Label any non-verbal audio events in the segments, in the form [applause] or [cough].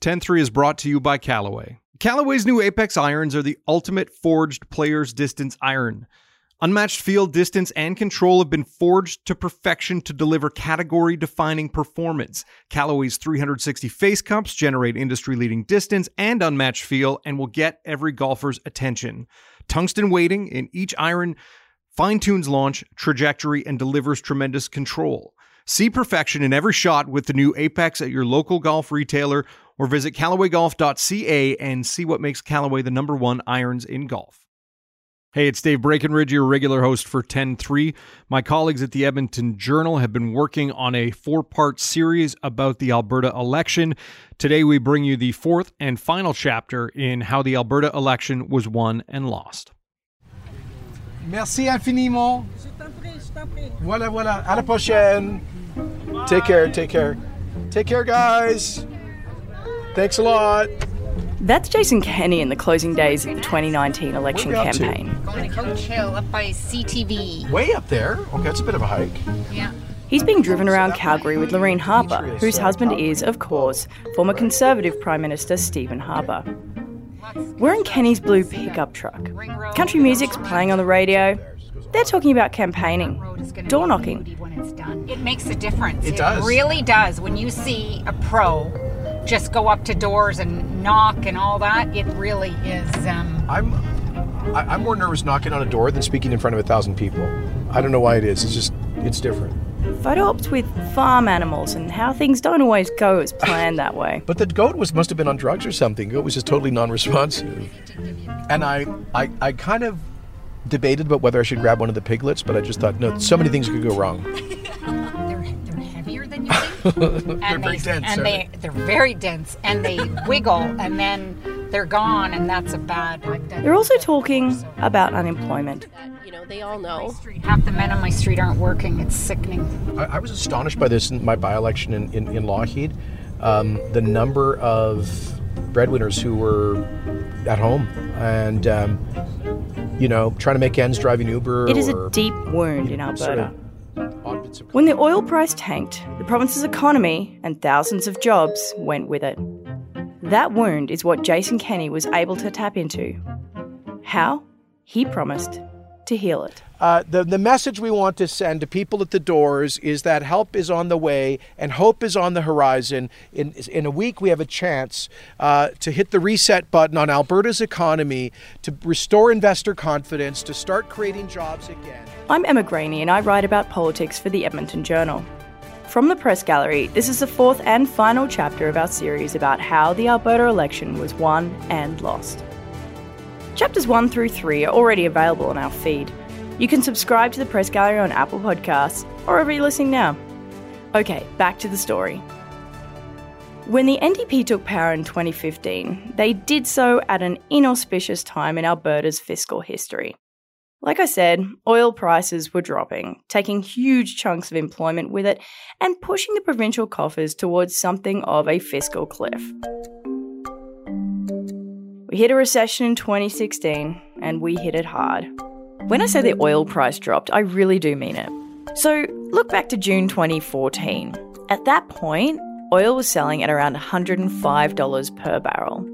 10-3 is brought to you by Callaway. Callaway's new Apex irons are the ultimate forged player's distance iron. Unmatched field distance and control have been forged to perfection to deliver category defining performance. Callaway's 360 face cups generate industry leading distance and unmatched feel and will get every golfer's attention. Tungsten weighting in each iron fine tunes launch, trajectory, and delivers tremendous control. See perfection in every shot with the new Apex at your local golf retailer or visit CallawayGolf.ca and see what makes Callaway the number one irons in golf. Hey, it's Dave Breckenridge, your regular host for 10-3. My colleagues at the Edmonton Journal have been working on a four-part series about the Alberta election. Today we bring you the fourth and final chapter in how the Alberta election was won and lost. Merci infiniment. Voilà, voilà. À la prochaine. Take care, take care. Take care, guys. Thanks a lot. That's Jason Kenney in the closing days of the 2019 election Where to? campaign. Going to Coach Hill up by CTV. Way up there. Okay, that's a bit of a hike. Yeah. He's being driven around Calgary with Laureen Harper, whose husband is, of course, former Conservative Prime Minister Stephen Harper. We're in Kenney's blue pickup truck. Country music's playing on the radio. They're talking about campaigning, door knocking. When it's done. It makes a difference. It does. really does. When you see a pro just go up to doors and knock and all that, it really is. Um, I'm I, I'm more nervous knocking on a door than speaking in front of a thousand people. I don't know why it is. It's just it's different. Photo ops with farm animals and how things don't always go as [laughs] planned that way. But the goat was must have been on drugs or something. Goat was just totally non-responsive. And I I, I kind of debated about whether I should grab one of the piglets, but I just thought no, so many things could go wrong. [laughs] They're very dense, And aren't they, they're very dense and they wiggle and then they're gone and that's a bad. They're also talking about unemployment. you know, they all know. Half the men on my street aren't working. It's sickening. I, I was astonished by this in my by-election in, in, in Lougheed. Um, the number of breadwinners who were at home and um, you know trying to make ends driving Uber. It is a deep wound in Alberta. of odd bits of- When the oil price tanked, the province's economy and thousands of jobs went with it. That wound is what Jason Kenney was able to tap into. How? He promised to heal it. Uh, the, the message we want to send to people at the doors is that help is on the way and hope is on the horizon. In, in a week, we have a chance uh, to hit the reset button on Alberta's economy, to restore investor confidence, to start creating jobs again. I'm Emma Graney and I write about politics for the Edmonton Journal. From the press gallery, this is the fourth and final chapter of our series about how the Alberta election was won and lost. Chapters 1 through 3 are already available on our feed. You can subscribe to the press gallery on Apple Podcasts or wherever you're listening now. Okay, back to the story. When the NDP took power in 2015, they did so at an inauspicious time in Alberta's fiscal history. Like I said, oil prices were dropping, taking huge chunks of employment with it and pushing the provincial coffers towards something of a fiscal cliff. We hit a recession in 2016 and we hit it hard. When I say the oil price dropped, I really do mean it. So, look back to June 2014. At that point, oil was selling at around $105 per barrel.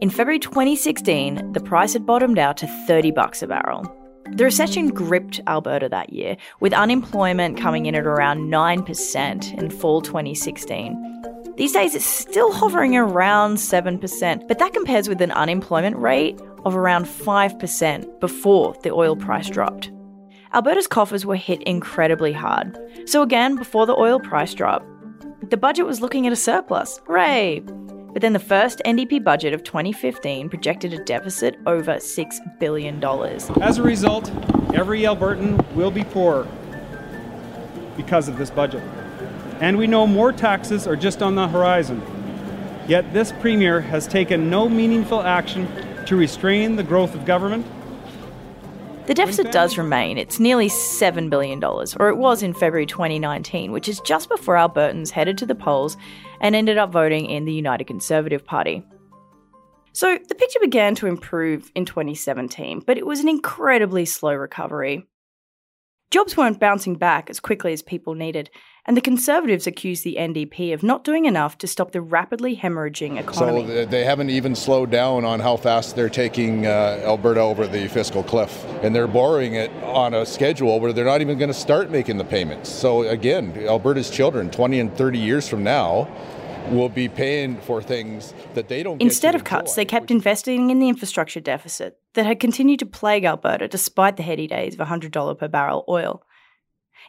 In February 2016, the price had bottomed out to 30 bucks a barrel. The recession gripped Alberta that year, with unemployment coming in at around 9% in fall 2016. These days it's still hovering around 7%, but that compares with an unemployment rate of around 5% before the oil price dropped. Alberta's coffers were hit incredibly hard. So again, before the oil price drop, the budget was looking at a surplus. Hooray! But then the first NDP budget of 2015 projected a deficit over $6 billion. As a result, every Albertan will be poor because of this budget. And we know more taxes are just on the horizon. Yet this Premier has taken no meaningful action to restrain the growth of government. The deficit does remain. It's nearly $7 billion, or it was in February 2019, which is just before Albertans headed to the polls and ended up voting in the United Conservative Party. So the picture began to improve in 2017, but it was an incredibly slow recovery. Jobs weren't bouncing back as quickly as people needed, and the Conservatives accused the NDP of not doing enough to stop the rapidly hemorrhaging economy. So they haven't even slowed down on how fast they're taking uh, Alberta over the fiscal cliff. And they're borrowing it on a schedule where they're not even going to start making the payments. So again, Alberta's children, 20 and 30 years from now, will be paying for things that they don't Instead of cuts, they kept investing in the infrastructure deficit that had continued to plague Alberta despite the heady days of $100 per barrel oil.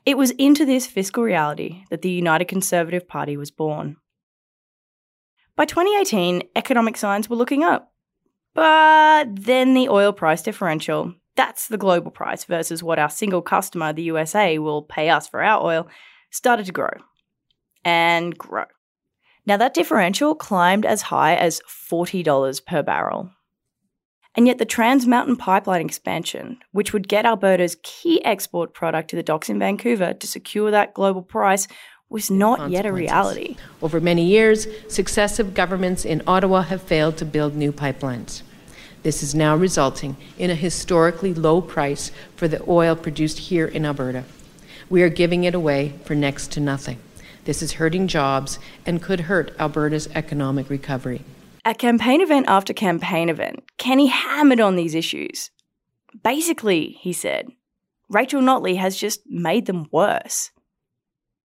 It was into this fiscal reality that the United Conservative Party was born. By 2018, economic signs were looking up. But then the oil price differential, that's the global price versus what our single customer, the USA, will pay us for our oil, started to grow and grow. Now, that differential climbed as high as $40 per barrel. And yet, the Trans Mountain Pipeline expansion, which would get Alberta's key export product to the docks in Vancouver to secure that global price, was not yet a reality. Over many years, successive governments in Ottawa have failed to build new pipelines. This is now resulting in a historically low price for the oil produced here in Alberta. We are giving it away for next to nothing. This is hurting jobs and could hurt Alberta's economic recovery. At campaign event after campaign event, Kenney hammered on these issues. Basically, he said, Rachel Notley has just made them worse.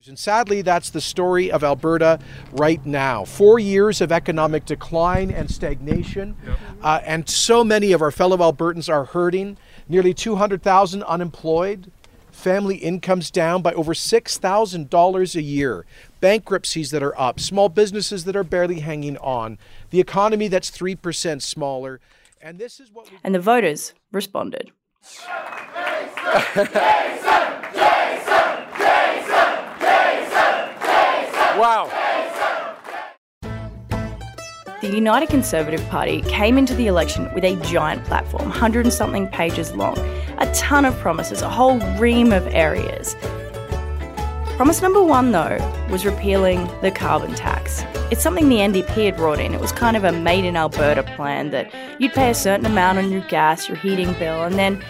And sadly, that's the story of Alberta right now. Four years of economic decline and stagnation, yep. uh, and so many of our fellow Albertans are hurting. Nearly 200,000 unemployed, family incomes down by over $6,000 a year, bankruptcies that are up, small businesses that are barely hanging on, the economy that's 3% smaller. And this is what And the voters responded. Wow. The United Conservative Party came into the election with a giant platform, 100 and something pages long, a ton of promises, a whole ream of areas. Promise number one, though, was repealing the carbon tax. It's something the NDP had brought in. It was kind of a made in Alberta plan that you'd pay a certain amount on your gas, your heating bill, and then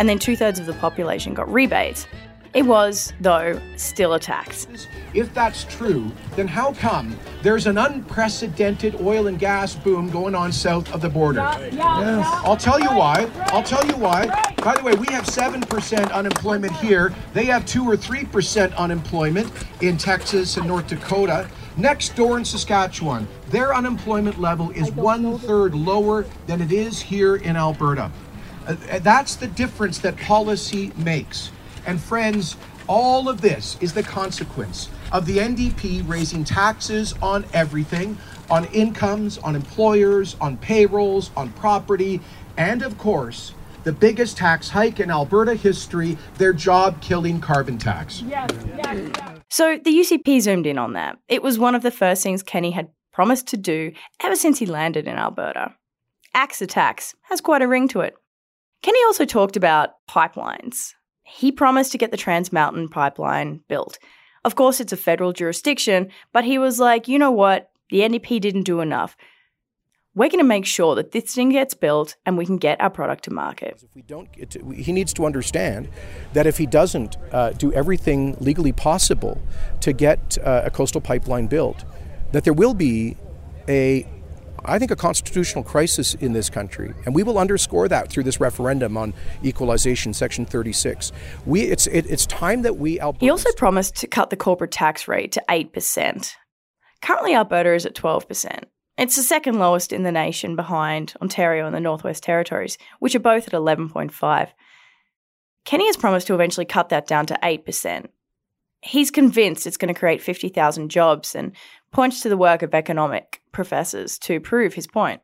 and then two thirds of the population got rebates. It was, though, still a tax. If that's true, then how come there's an unprecedented oil and gas boom going on south of the border? Yeah, yeah, yes. I'll tell you why. I'll tell you why. By the way, we have 7% unemployment here. They have 2 or 3% unemployment in Texas and North Dakota. Next door in Saskatchewan, their unemployment level is one third lower than it is here in Alberta. Uh, that's the difference that policy makes. And friends, all of this is the consequence of the NDP raising taxes on everything on incomes, on employers, on payrolls, on property, and of course, the biggest tax hike in Alberta history, their job killing carbon tax. Yes, yes, yes. So the UCP zoomed in on that. It was one of the first things Kenney had promised to do ever since he landed in Alberta. Axe tax has quite a ring to it. Kenney also talked about pipelines. He promised to get the Trans Mountain Pipeline built. Of course, it's a federal jurisdiction, but he was like, you know what? The NDP didn't do enough. We're going to make sure that this thing gets built and we can get our product to market. If we don't, he needs to understand that if he doesn't uh, do everything legally possible to get uh, a coastal pipeline built, that there will be a I think, a constitutional crisis in this country, and we will underscore that through this referendum on equalization, Section 36. We, it's, it, it's time that we. Albertans he also promised to cut the corporate tax rate to 8%. Currently, Alberta is at 12%. It's the second lowest in the nation behind Ontario and the Northwest Territories, which are both at 11.5. Kenney has promised to eventually cut that down to 8%. He's convinced it's going to create 50,000 jobs and points to the work of economic professors to prove his point.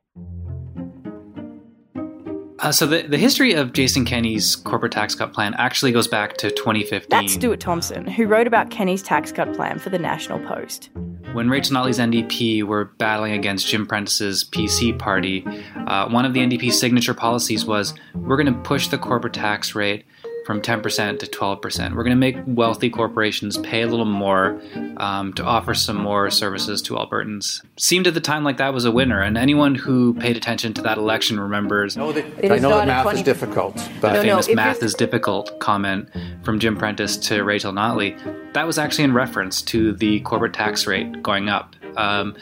Uh, so the, the history of Jason Kenney's corporate tax cut plan actually goes back to 2015. That's Stuart Thomson, who wrote about Kenney's tax cut plan for the National Post. When Rachel Notley's NDP were battling against Jim Prentice's PC party, uh, one of the NDP's signature policies was we're going to push the corporate tax rate from 10% to 12%. We're going to make wealthy corporations pay a little more um, to offer some more services to Albertans. Seemed at the time like that was a winner, and anyone who paid attention to that election remembers. No, that, I know that math 20... is difficult. But the no, famous no, math is difficult comment from Jim Prentice to Rachel Notley, that was actually in reference to the corporate tax rate going up. Um,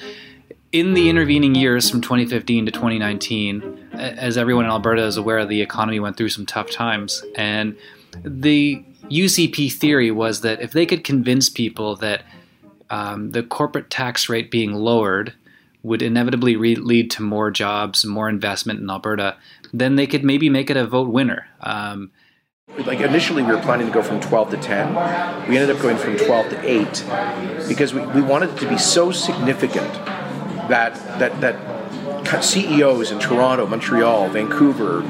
in the intervening years from 2015 to 2019, as everyone in Alberta is aware, the economy went through some tough times. And the UCP theory was that if they could convince people that um, the corporate tax rate being lowered would inevitably re- lead to more jobs, more investment in Alberta, then they could maybe make it a vote winner. Um, like initially we were planning to go from 12 to 10 we ended up going from 12 to 8 because we, we wanted it to be so significant that that that CEOs in Toronto, Montreal, Vancouver,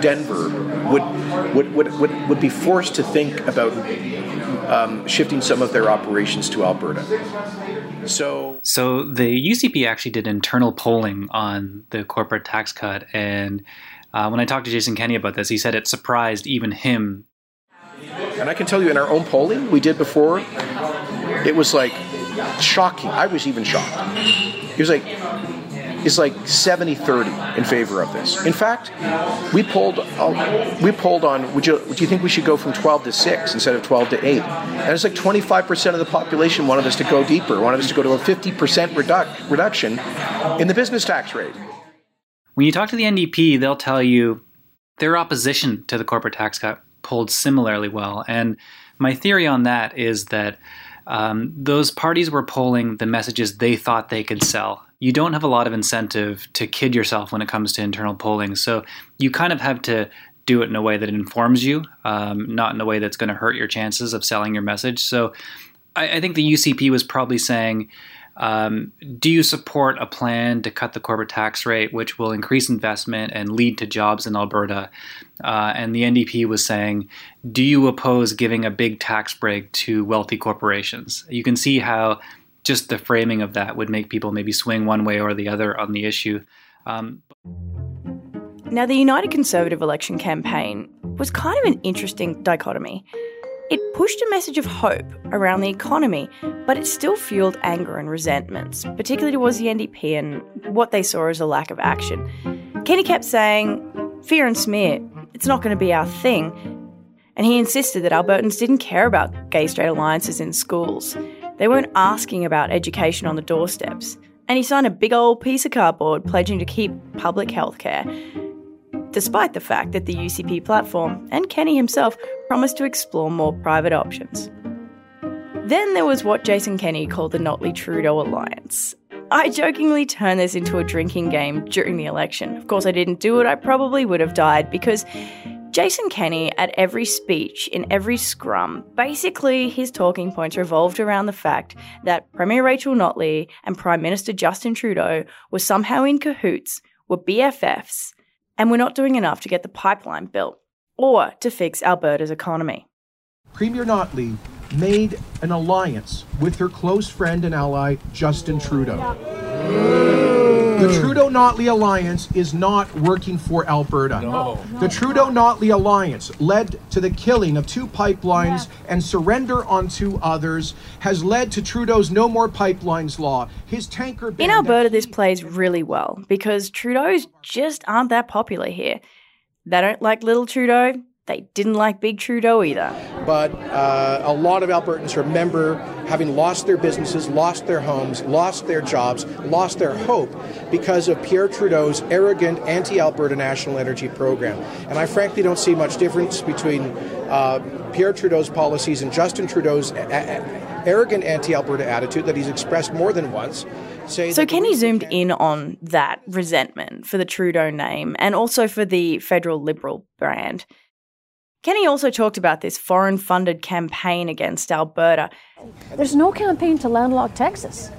Denver would would, would, would, would be forced to think about um, shifting some of their operations to Alberta. So, so the UCP actually did internal polling on the corporate tax cut, and uh, when I talked to Jason Kenney about this, he said it surprised even him. And I can tell you, in our own polling we did before, it was like shocking. I was even shocked. It was like it's like 70-30 in favor of this. In fact, we pulled uh, we polled on would you do you think we should go from 12 to 6 instead of 12 to 8? And it's like 25% of the population wanted us to go deeper, wanted us to go to a 50% reduc- reduction in the business tax rate. When you talk to the NDP, they'll tell you their opposition to the corporate tax cut pulled similarly well. And my theory on that is that um, those parties were polling the messages they thought they could sell. You don't have a lot of incentive to kid yourself when it comes to internal polling. So you kind of have to do it in a way that informs you, um, not in a way that's going to hurt your chances of selling your message. So I, I think the UCP was probably saying, um, do you support a plan to cut the corporate tax rate, which will increase investment and lead to jobs in Alberta? Uh, and the NDP was saying, do you oppose giving a big tax break to wealthy corporations? You can see how just the framing of that would make people maybe swing one way or the other on the issue. Um, now, the United Conservative election campaign was kind of an interesting dichotomy. It pushed a message of hope around the economy, but it still fueled anger and resentments, particularly towards the NDP and what they saw as a lack of action. Kenney kept saying, fear and smear, it's not going to be our thing. And he insisted that Albertans didn't care about gay straight alliances in schools. They weren't asking about education on the doorsteps. And he signed a big old piece of cardboard pledging to keep public health care despite the fact that the UCP platform and Kenney himself promised to explore more private options. Then there was what Jason Kenney called the Notley Trudeau Alliance. I jokingly turned this into a drinking game during the election. Of course, I didn't do it, I probably would have died because Jason Kenney, at every speech, in every scrum, basically his talking points revolved around the fact that Premier Rachel Notley and Prime Minister Justin Trudeau were somehow in cahoots, were BFFs, and we're not doing enough to get the pipeline built or to fix Alberta's economy. Premier Notley made an alliance with her close friend and ally, Justin Trudeau. The Trudeau Notley alliance is not working for Alberta. No. The Trudeau Notley alliance led to the killing of two pipelines yeah. and surrender on two others, has led to Trudeau's No More Pipelines law. His tanker. In Alberta, this plays really well because Trudeau's just aren't that popular here. They don't like little Trudeau. They didn't like Big Trudeau either. But uh, a lot of Albertans remember having lost their businesses, lost their homes, lost their jobs, lost their hope because of Pierre Trudeau's arrogant anti Alberta national energy program. And I frankly don't see much difference between uh, Pierre Trudeau's policies and Justin Trudeau's a- a- arrogant anti Alberta attitude that he's expressed more than once. so Kenney zoomed in on that resentment for the Trudeau name and also for the federal Liberal brand. Kenney also talked about this foreign funded campaign against Alberta. There's no campaign to landlock Texas.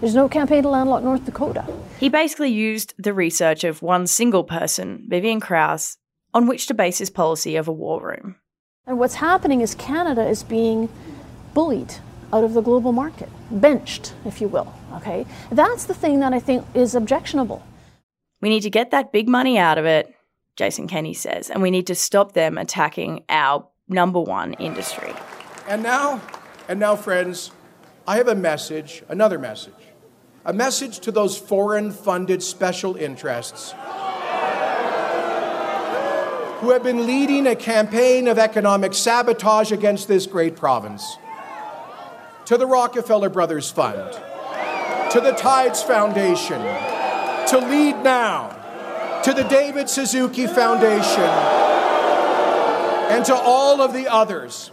There's no campaign to landlock North Dakota. He basically used the research of one single person, Vivian Krause, on which to base his policy of a war room. And what's happening is Canada is being bullied out of the global market, benched, if you will. Okay? That's the thing that I think is objectionable. We need to get that big money out of it Jason Kenney says, and we need to stop them attacking our number one industry. And now, and now, friends, I have a message, another message. A message to those foreign funded special interests who have been leading a campaign of economic sabotage against this great province. To the Rockefeller Brothers Fund, to the Tides Foundation, to Leadnow, to the David Suzuki Foundation, and to all of the others.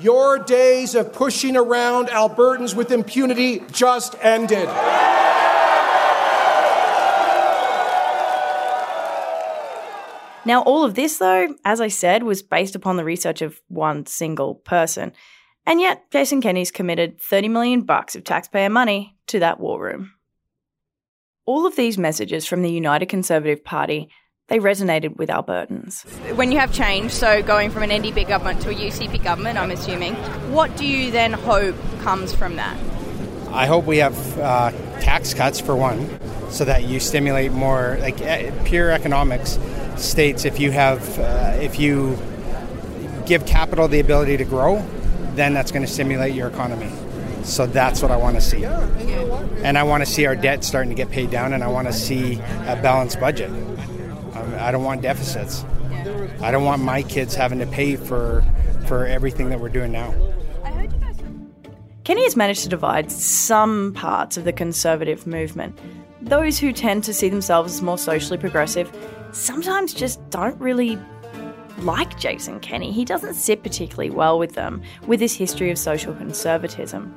Your days of pushing around Albertans with impunity just ended. Now, all of this, though, as I said, was based upon the research of one single person. And yet, Jason Kenney's committed 30 million bucks of taxpayer money to that war room. All of these messages from the United Conservative Party, they resonated with Albertans. When you have change, so going from an NDP government to a UCP government, I'm assuming, what do you then hope comes from that? I hope we have uh, tax cuts for one, so that you stimulate more. Like uh, pure economics states, if you have, uh, if you give capital the ability to grow, then that's going to stimulate your economy. So that's what I want to see. And I want to see our debt starting to get paid down, and I want to see a balanced budget. Um, I don't want deficits. I don't want my kids having to pay for for everything that we're doing now. Kenney has managed to divide some parts of the conservative movement. Those who tend to see themselves as more socially progressive sometimes just don't really like Jason Kenney. He doesn't sit particularly well with them, with his history of social conservatism.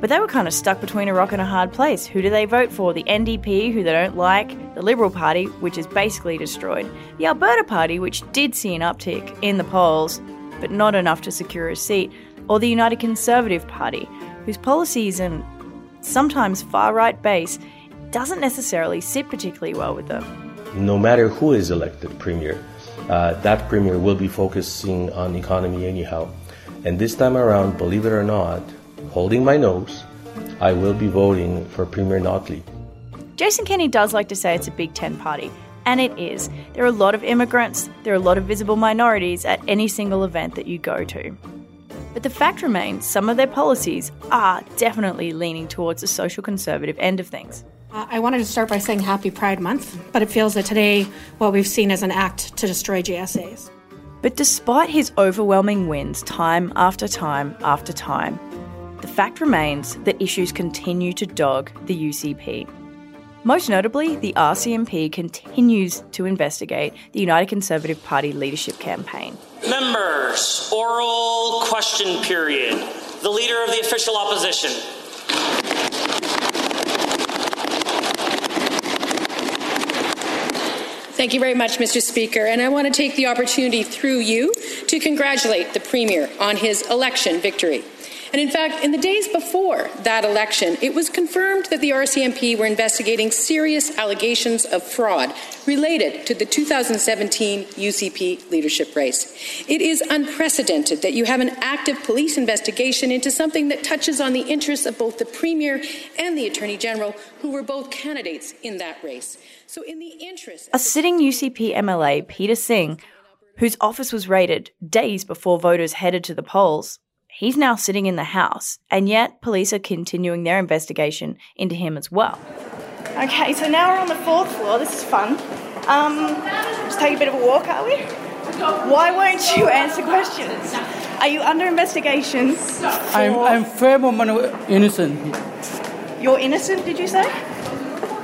But they were kind of stuck between a rock and a hard place. Who do they vote for? The NDP, who they don't like, the Liberal Party, which is basically destroyed, the Alberta Party, which did see an uptick in the polls, but not enough to secure a seat, or the United Conservative Party, whose policies and sometimes far right base doesn't necessarily sit particularly well with them. No matter who is elected premier, uh, that premier will be focusing on economy anyhow. And this time around, believe it or not, holding my nose, I will be voting for Premier Notley. Jason Kenney does like to say it's a Big Tent party, and it is. There are a lot of immigrants, there are a lot of visible minorities at any single event that you go to. But the fact remains, some of their policies are definitely leaning towards the social conservative end of things. Uh, I wanted to start by saying Happy Pride Month, but it feels that today what we've seen is an act to destroy GSAs. But despite his overwhelming wins time after time after time, the fact remains that issues continue to dog the UCP. Most notably, the RCMP continues to investigate the United Conservative Party leadership campaign. Members, oral question period. The leader of the official opposition. Thank you very much, Mr. Speaker. And I want to take the opportunity through you to congratulate the Premier on his election victory. And in fact, in the days before that election, it was confirmed that the RCMP were investigating serious allegations of fraud related to the 2017 UCP leadership race. It is unprecedented that you have an active police investigation into something that touches on the interests of both the Premier and the Attorney General, who were both candidates in that race. So, in the interest. A sitting UCP MLA, Peter Singh, whose office was raided days before voters headed to the polls, He's now sitting in the house, and yet police are continuing their investigation into him as well. Okay, so now we're on the fourth floor. This is fun. Um, just take a bit of a walk, are we? Why won't you answer questions? Are you under investigation? I'm, I'm firm on my innocent. You're innocent, did you say?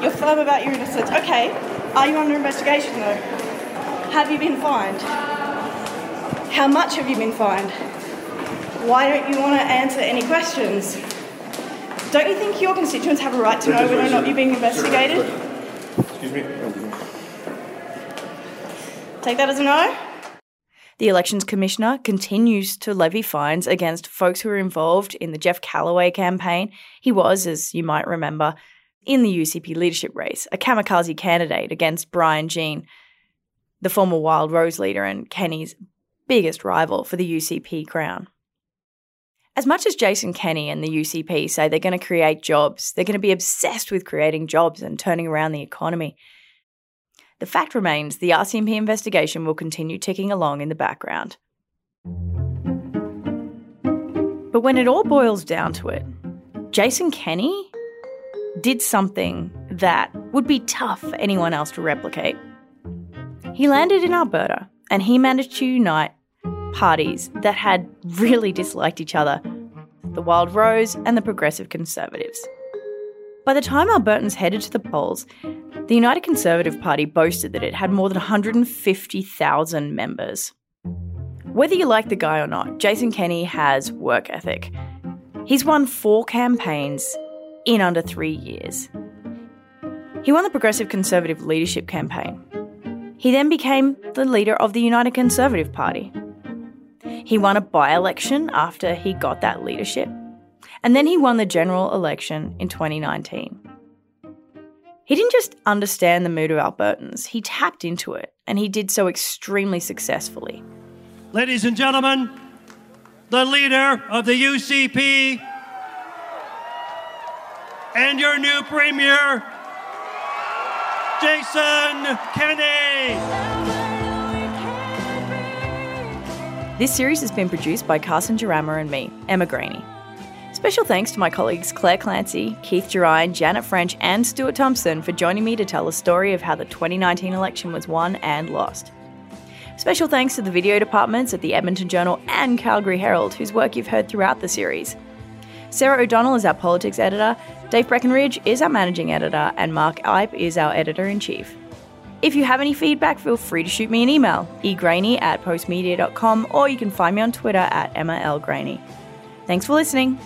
You're firm about your innocence. Okay. Are you under investigation though? Have you been fined? How much have you been fined? Why don't you want to answer any questions? Don't you think your constituents have a right to know whether or not you're being investigated? Excuse me. Take that as a no? The Elections Commissioner continues to levy fines against folks who are involved in the Jeff Callaway campaign. He was, as you might remember, in the UCP leadership race, a kamikaze candidate against Brian Jean, the former Wildrose leader and Kenney's biggest rival for the UCP crown. As much as Jason Kenney and the UCP say they're going to create jobs, they're going to be obsessed with creating jobs and turning around the economy. the fact remains the RCMP investigation will continue ticking along in the background. But when it all boils down to it, Jason Kenney did something that would be tough for anyone else to replicate. He landed in Alberta and he managed to unite parties that had really disliked each other the Wildrose and the Progressive Conservatives. By the time Albertans headed to the polls, the United Conservative Party boasted that it had more than 150,000 members. Whether you like the guy or not, Jason Kenney has work ethic. He's won four campaigns in under three years. He won the Progressive Conservative Leadership Campaign. He then became the leader of the United Conservative Party. He won a by election after he got that leadership. And then he won the general election in 2019. He didn't just understand the mood of Albertans, he tapped into it, and he did so extremely successfully. Ladies and gentlemen, the leader of the UCP and your new premier, Jason Kenney. This series has been produced by Carson Jerema and me, Emma Graney. Special thanks to my colleagues Claire Clancy, Keith Gerein, Janet French, and Stuart Thomson for joining me to tell the story of how the 2019 election was won and lost. Special thanks to the video departments at the Edmonton Journal and Calgary Herald, whose work you've heard throughout the series. Sarah O'Donnell is our politics editor, Dave Breckenridge is our managing editor, and Mark Iype is our editor in chief. If you have any feedback, feel free to shoot me an email, egraney at postmedia.com, or you can find me on Twitter at Emma L. Graney. Thanks for listening.